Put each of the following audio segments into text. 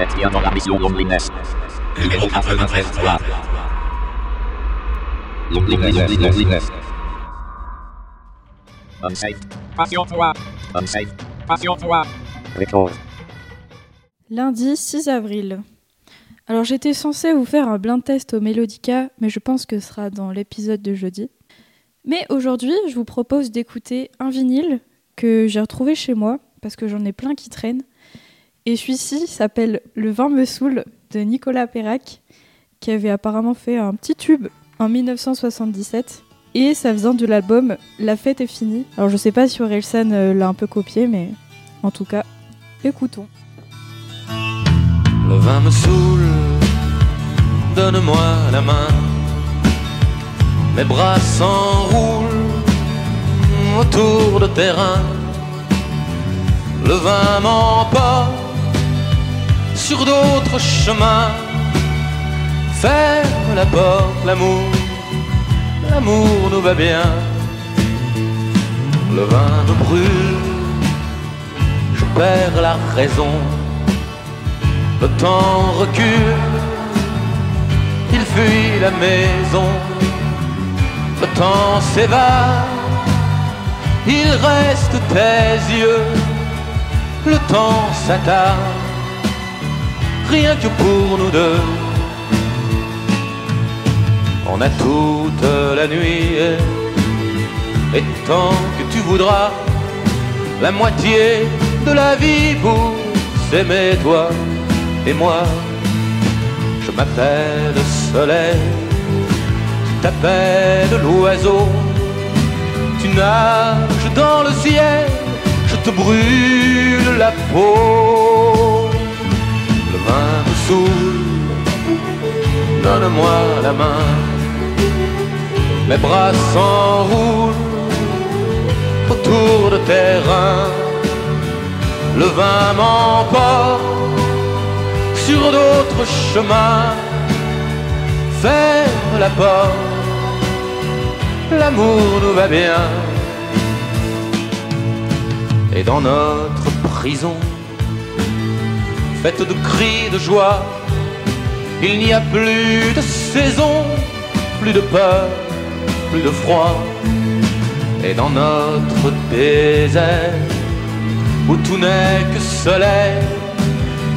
Vous êtes bien dans la mission Loneliness. Numéro 93.3. Loneliness, loneliness. Unsafe. Passion-toi. Unsafe. Passion-toi. Record. Lundi 6 avril. Alors j'étais censée vous faire un blind test au Melodica, mais je pense que ce sera dans l'épisode de jeudi. Mais aujourd'hui, je vous propose d'écouter un vinyle que j'ai retrouvé chez moi, parce que j'en ai plein qui traînent. Et celui-ci s'appelle Le vin me saoule de Nicolas Perrac, qui avait apparemment fait un petit tube en 1977. Et ça vient de l'album La fête est finie. Alors je sais pas si Orelsan euh, l'a un peu copié, mais en tout cas, écoutons. Le vin me saoule, donne-moi la main. Mes bras s'enroulent autour de tes reins. Le vin m'emporte sur d'autres chemins. Ferme la porte, l'amour, l'amour nous va bien. Le vin me brûle, je perds la raison. Le temps recule, il fuit la maison. Le temps s'évade, il reste tes yeux. Le temps s'attarde, rien que pour nous deux. On a toute la nuit, et tant que tu voudras, la moitié de la vie pour s'aimer toi et moi. Je m'appelle soleil, tu t'appelles l'oiseau, tu nages dans le ciel, je te brûle la peau. Donne-moi la main, mes bras s'enroulent autour de tes reins. Le vin m'emporte sur d'autres chemins. Ferme la porte, l'amour nous va bien. Et dans notre prison, faite de cris de joie, il n'y a plus de saison, plus de peur, plus de froid. Et dans notre désert, où tout n'est que soleil,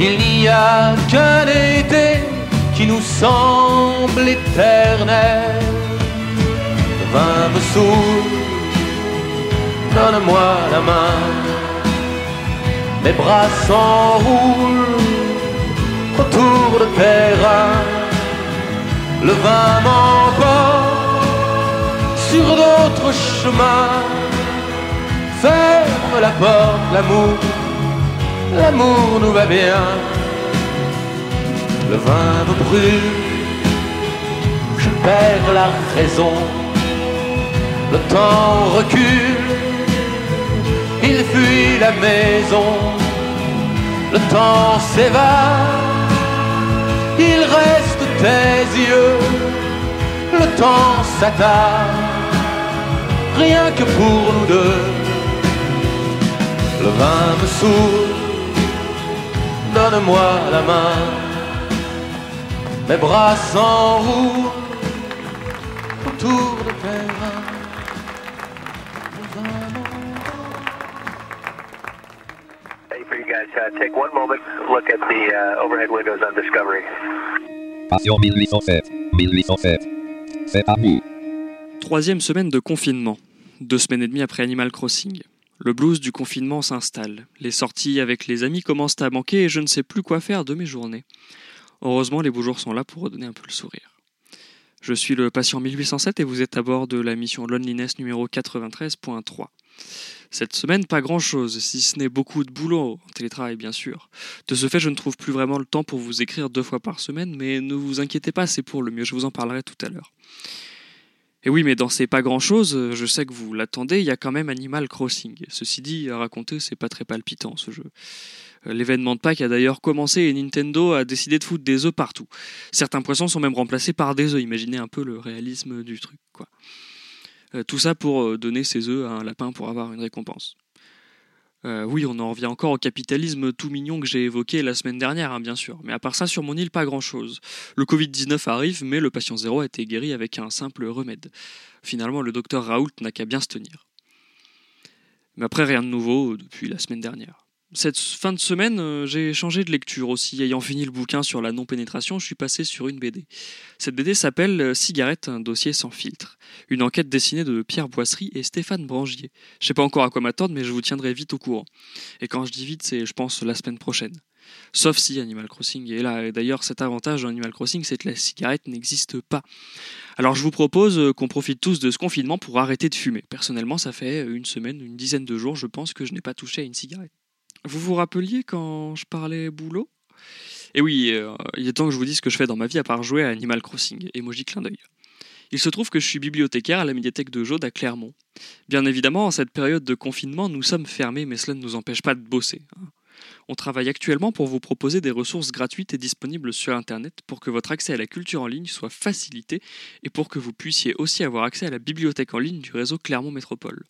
il n'y a qu'un été qui nous semble éternel. Le vin me saoule, donne-moi la main. Mes bras s'enroulent Le vin m'emporte sur d'autres chemins. Ferme la porte, l'amour l'amour nous va bien. Le vin me brûle, je perds la raison. Le temps recule, il fuit la maison. Le temps s'évade, tes yeux. Le temps s'attarde, rien que pour nous deux. Le vin me saoule donne-moi la main. Mes bras s'enroulent autour de tes reins. Hey, for you guys, uh, take one moment, look at the uh, overhead windows on Discovery. Passion 1807. 1807. C'est à vous. Troisième semaine de confinement, deux semaines et demie après Animal Crossing. Le blues du confinement s'installe. Les sorties avec les amis commencent à manquer et je ne sais plus quoi faire de mes journées. Heureusement, les beaux jours sont là pour redonner un peu le sourire. Je suis le patient 1807 et vous êtes à bord de la mission Loneliness numéro 93.3. Cette semaine, pas grand chose, si ce n'est beaucoup de boulot, en télétravail bien sûr. De ce fait, je ne trouve plus vraiment le temps pour vous écrire deux fois par semaine, mais ne vous inquiétez pas, c'est pour le mieux, je vous en parlerai tout à l'heure. Et oui, mais dans ces pas grand chose, je sais que vous l'attendez, il y a quand même Animal Crossing. Ceci dit, à raconter, c'est pas très palpitant ce jeu. Euh, L'événement de Pâques a d'ailleurs commencé et Nintendo a décidé de foutre des œufs partout. Certains poissons sont même remplacés par des œufs. Imaginez un peu le réalisme du truc. Euh, tout ça pour euh, donner ses œufs à un lapin pour avoir une récompense. Oui, on en revient encore au capitalisme tout mignon que j'ai évoqué la semaine dernière, hein, bien sûr. Mais à part ça, sur mon île, pas grand-chose. Le Covid-19 arrive, mais le patient zéro a été guéri avec un simple remède. Finalement, le docteur Raoult n'a qu'à bien se tenir. Mais après, rien de nouveau depuis la semaine dernière. Cette fin de semaine, euh, j'ai changé de lecture aussi. Ayant fini le bouquin sur la non-pénétration, je suis passé sur une BD. Cette BD s'appelle euh, Cigarette, un dossier sans filtre. Une enquête dessinée de Pierre Boisserie et Stéphane Brangier. Je sais pas encore à quoi m'attendre, mais je vous tiendrai vite au courant. Et quand je dis vite, c'est, je pense, la semaine prochaine. Sauf si Animal Crossing est là. D'ailleurs, cet avantage d'Animal Crossing, c'est que la cigarette n'existe pas. Alors je vous propose euh, qu'on profite tous de ce confinement pour arrêter de fumer. Personnellement, ça fait une semaine, une dizaine de jours, je pense que je n'ai pas touché à une cigarette. Vous vous rappeliez quand je parlais boulot? Et oui, euh, il est temps que je vous dise ce que je fais dans ma vie à part jouer à Animal Crossing. Emoji clin d'œil. Il se trouve que je suis bibliothécaire à la médiathèque de Jaude à Clermont. Bien évidemment, en cette période de confinement, nous sommes fermés, mais cela ne nous empêche pas de bosser. hein. On travaille actuellement pour vous proposer des ressources gratuites et disponibles sur Internet pour que votre accès à la culture en ligne soit facilité et pour que vous puissiez aussi avoir accès à la bibliothèque en ligne du réseau Clermont Métropole.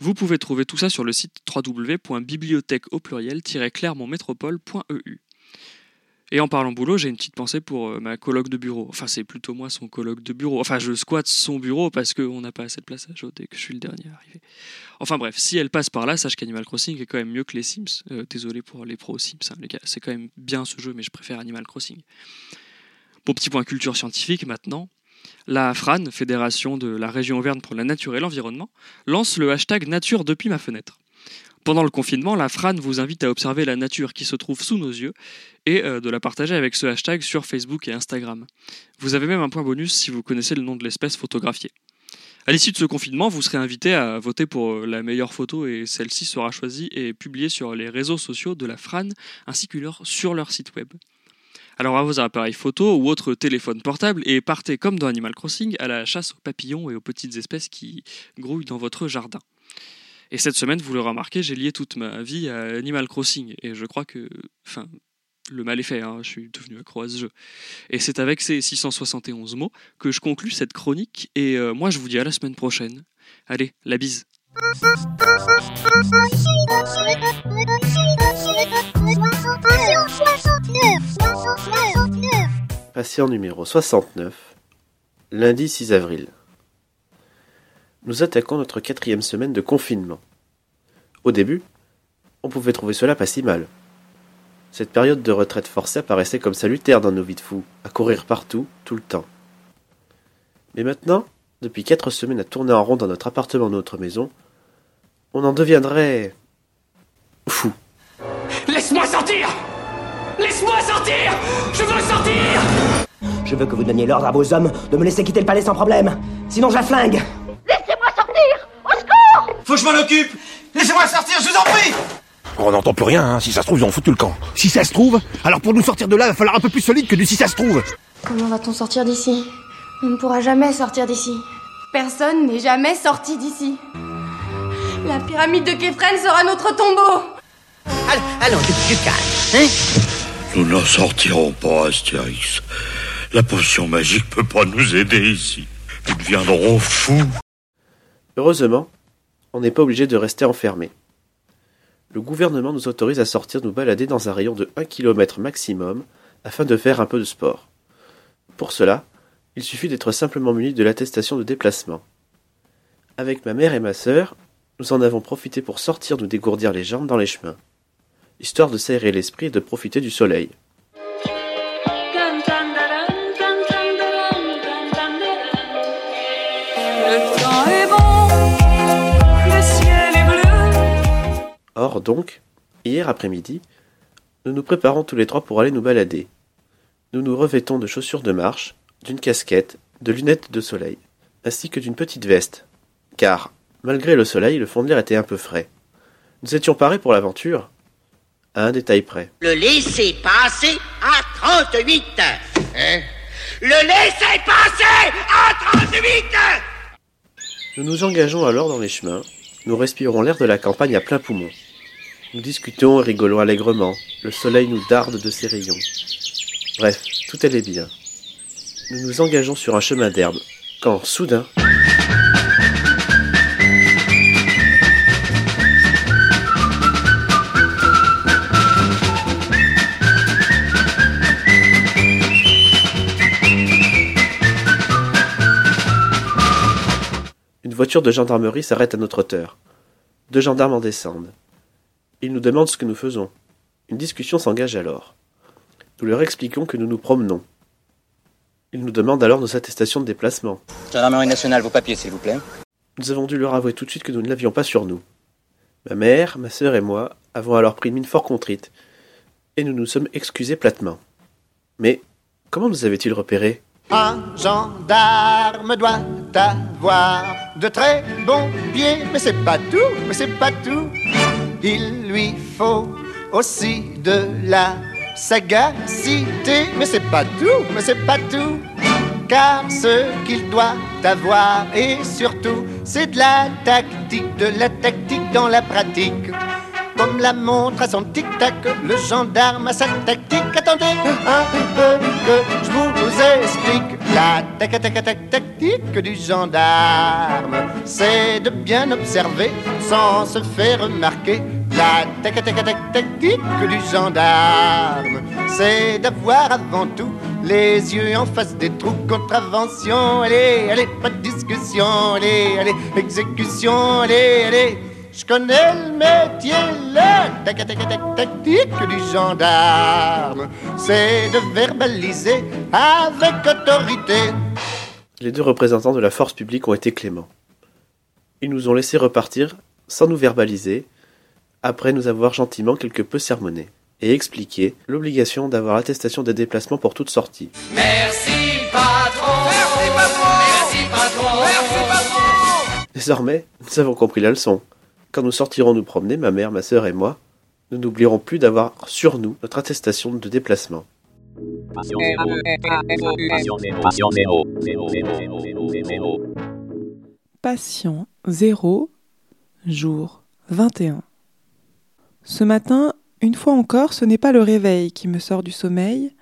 Vous pouvez trouver tout ça sur le site www.bibliothèque au pluriel-clermontmétropole.eu. Et en parlant boulot, j'ai une petite pensée pour euh, ma coloc de bureau. Enfin, c'est plutôt moi son coloc de bureau. Enfin, je squatte son bureau parce qu'on n'a pas assez de place à Jaude et que je suis le dernier arrivé. Enfin bref, si elle passe par là, sache qu'Animal Crossing est quand même mieux que les Sims. Euh, désolé pour les pros Sims, hein, les gars. C'est quand même bien ce jeu, mais je préfère Animal Crossing. Bon, petit point culture scientifique maintenant. La FRAN, Fédération de la région Auvergne pour la nature et l'environnement, lance le hashtag nature depuis ma fenêtre. Pendant le confinement, la FRAN vous invite à observer la nature qui se trouve sous nos yeux et euh, de la partager avec ce hashtag sur Facebook et Instagram. Vous avez même un point bonus si vous connaissez le nom de l'espèce photographiée. À l'issue de ce confinement, vous serez invité à voter pour euh, la meilleure photo et celle-ci sera choisie et publiée sur les réseaux sociaux de la FRAN ainsi que sur leur site web. Alors à vos appareils photo ou autres téléphones portables et partez comme dans Animal Crossing à la chasse aux papillons et aux petites espèces qui grouillent dans votre jardin. Et cette semaine, vous le remarquez, j'ai lié toute ma vie à Animal Crossing et je crois que, enfin, le mal est fait, hein, je suis devenu accro à ce jeu. Et c'est avec ces 671 mots que je conclus cette chronique et euh, moi je vous dis à la semaine prochaine. Allez, la bise. Patient numéro 69, lundi 6 avril. Nous attaquons notre quatrième semaine de confinement. Au début, on pouvait trouver cela pas si mal. Cette période de retraite forcée apparaissait comme salutaire dans nos vies de fous, à courir partout, tout le temps. Mais maintenant, depuis quatre semaines à tourner en rond dans notre appartement notre maison, on en deviendrait... fou. Laisse-moi sortir Laisse-moi sortir Je veux sortir Je veux que vous donniez l'ordre à vos hommes de me laisser quitter le palais sans problème. Sinon, je la flingue. Faut que je m'en occupe Laissez-moi sortir, je vous en prie On n'entend plus rien, hein. si ça se trouve, ils ont foutu le camp. Si ça se trouve, alors pour nous sortir de là, il va falloir un peu plus solide que du si ça se trouve. Comment va-t-on sortir d'ici? On ne pourra jamais sortir d'ici. Personne n'est jamais sorti d'ici. La pyramide de Képhren sera notre tombeau. Allons, allons, du, du calme, hein? Nous n'en sortirons pas, Astérix. La potion magique peut pas nous aider ici. Nous deviendrons fous. Heureusement, on n'est pas obligé de rester enfermé. Le gouvernement nous autorise à sortir nous balader dans un rayon de 1 km maximum afin de faire un peu de sport. Pour cela, il suffit d'être simplement muni de l'attestation de déplacement. Avec ma mère et ma sœur, nous en avons profité pour sortir nous dégourdir les jambes dans les chemins, histoire de s'aérer l'esprit et de profiter du soleil. Or donc, hier après-midi, nous nous préparons tous les trois pour aller nous balader. Nous nous revêtons de chaussures de marche, d'une casquette, de lunettes de soleil, ainsi que d'une petite veste. Car, malgré le soleil, le fond de l'air était un peu frais. Nous étions parés pour l'aventure, à un détail près. Le laisser passer à 38 Hein? Le laisser passer à 38 Nous nous engageons alors dans les chemins, nous respirons l'air de la campagne à plein poumon. Nous discutons et rigolons allègrement, le soleil nous darde de ses rayons. Bref, tout allait bien. Nous nous engageons sur un chemin d'herbe, quand soudain... voiture de gendarmerie s'arrête à notre hauteur. Deux gendarmes en descendent. Ils nous demandent ce que nous faisons. Une discussion s'engage alors. Nous leur expliquons que nous nous promenons. Ils nous demandent alors nos attestations de déplacement. Gendarmerie nationale, vos papiers, s'il vous plaît. Nous avons dû leur avouer tout de suite que nous ne l'avions pas sur nous. Ma mère, ma sœur et moi avons alors pris une mine fort contrite, et nous nous sommes excusés platement. Mais comment nous avait-il repérés? Un gendarme doit avoir de très bons pieds, mais c'est pas tout, mais c'est pas tout. Il lui faut aussi de la sagacité, mais c'est pas tout, mais c'est pas tout. Car ce qu'il doit avoir, et surtout, c'est de la tactique, de la tactique dans la pratique. Comme la montre à son tic-tac, le gendarme a sa tactique. Attendez un peu que je vous explique. La tac tac tac tactique du gendarme, c'est de bien observer sans se faire remarquer. La tac tac tac tactique du gendarme, c'est d'avoir avant tout les yeux en face des trous. Contravention, allez, allez, pas de discussion, allez, allez, exécution, allez, allez. Je connais le métier, la tac tac tac tactique du gendarme, c'est de verbaliser avec autorité. Les deux représentants de la force publique ont été cléments. Ils nous ont laissé repartir sans nous verbaliser, après nous avoir gentiment quelque peu sermonné, et expliqué l'obligation d'avoir attestation des déplacements pour toute sortie. Merci patron Merci patron Merci patron Merci patron Désormais, nous avons compris la leçon. Quand nous sortirons nous promener, ma mère, ma sœur et moi, nous n'oublierons plus d'avoir sur nous notre attestation de déplacement. Patient 0, jour 21. Ce matin, une fois encore, ce n'est pas le réveil qui me sort du sommeil,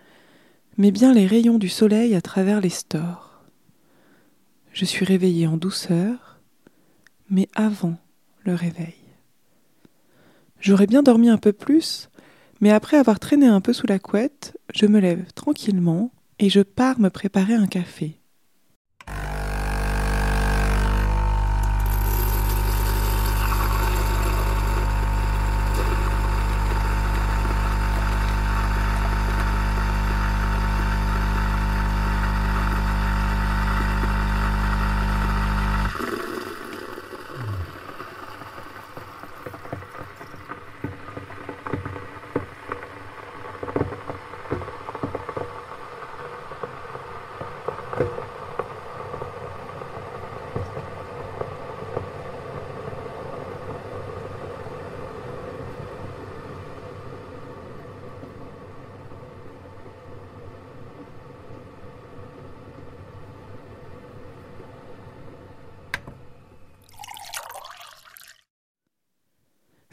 mais bien les rayons du soleil à travers les stores. Je suis réveillée en douceur, mais avant le réveil. J'aurais bien dormi un peu plus, mais après avoir traîné un peu sous la couette, je me lève tranquillement et je pars me préparer un café.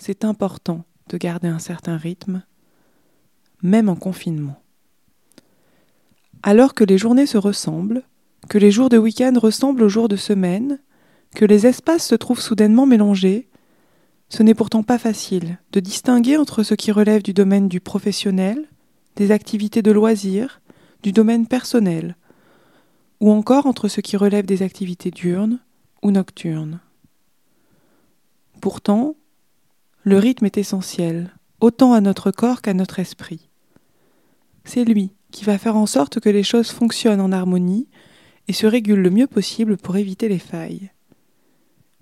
C'est important de garder un certain rythme, même en confinement. Alors que les journées se ressemblent, que les jours de week-end ressemblent aux jours de semaine, que les espaces se trouvent soudainement mélangés, ce n'est pourtant pas facile de distinguer entre ce qui relève du domaine du professionnel, des activités de loisirs, du domaine personnel, ou encore entre ce qui relève des activités diurnes ou nocturnes. Pourtant, le rythme est essentiel, autant à notre corps qu'à notre esprit. C'est lui qui va faire en sorte que les choses fonctionnent en harmonie et se régulent le mieux possible pour éviter les failles.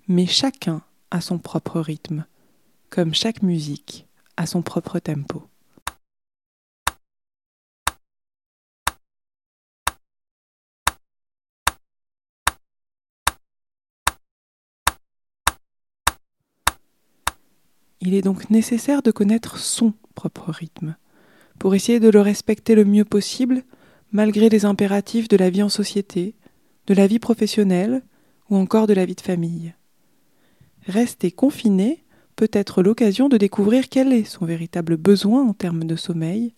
Mais chacun a son propre rythme, comme chaque musique a son propre tempo. Il est donc nécessaire de connaître son propre rythme, pour essayer de le respecter le mieux possible, malgré les impératifs de la vie en société, de la vie professionnelle ou encore de la vie de famille. Rester confiné peut être l'occasion de découvrir quel est son véritable besoin en termes de sommeil,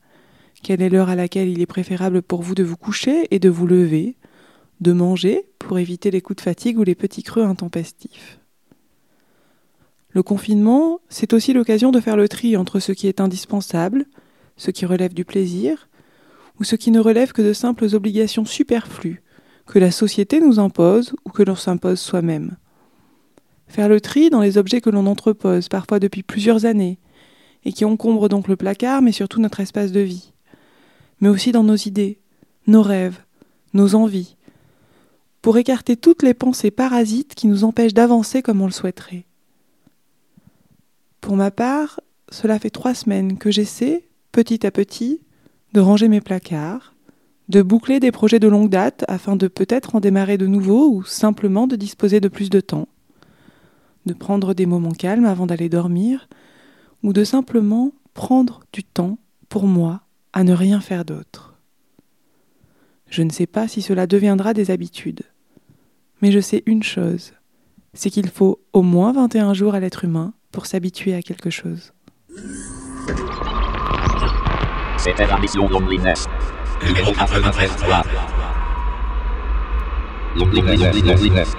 quelle est l'heure à laquelle il est préférable pour vous de vous coucher et de vous lever, de manger pour éviter les coups de fatigue ou les petits creux intempestifs. Le confinement, c'est aussi l'occasion de faire le tri entre ce qui est indispensable, ce qui relève du plaisir, ou ce qui ne relève que de simples obligations superflues, que la société nous impose ou que l'on s'impose soi-même. Faire le tri dans les objets que l'on entrepose, parfois depuis plusieurs années, et qui encombrent donc le placard, mais surtout notre espace de vie. Mais aussi dans nos idées, nos rêves, nos envies, pour écarter toutes les pensées parasites qui nous empêchent d'avancer comme on le souhaiterait. Pour ma part, cela fait trois semaines que j'essaie, petit à petit, de ranger mes placards, de boucler des projets de longue date afin de peut-être en démarrer de nouveau ou simplement de disposer de plus de temps, de prendre des moments calmes avant d'aller dormir, ou de simplement prendre du temps pour moi à ne rien faire d'autre. Je ne sais pas si cela deviendra des habitudes, mais je sais une chose, c'est qu'il faut au moins 21 jours à l'être humain pour s'habituer à quelque chose. C'était la mission Loneliness. Numéro 93 3. Loneliness, loneliness.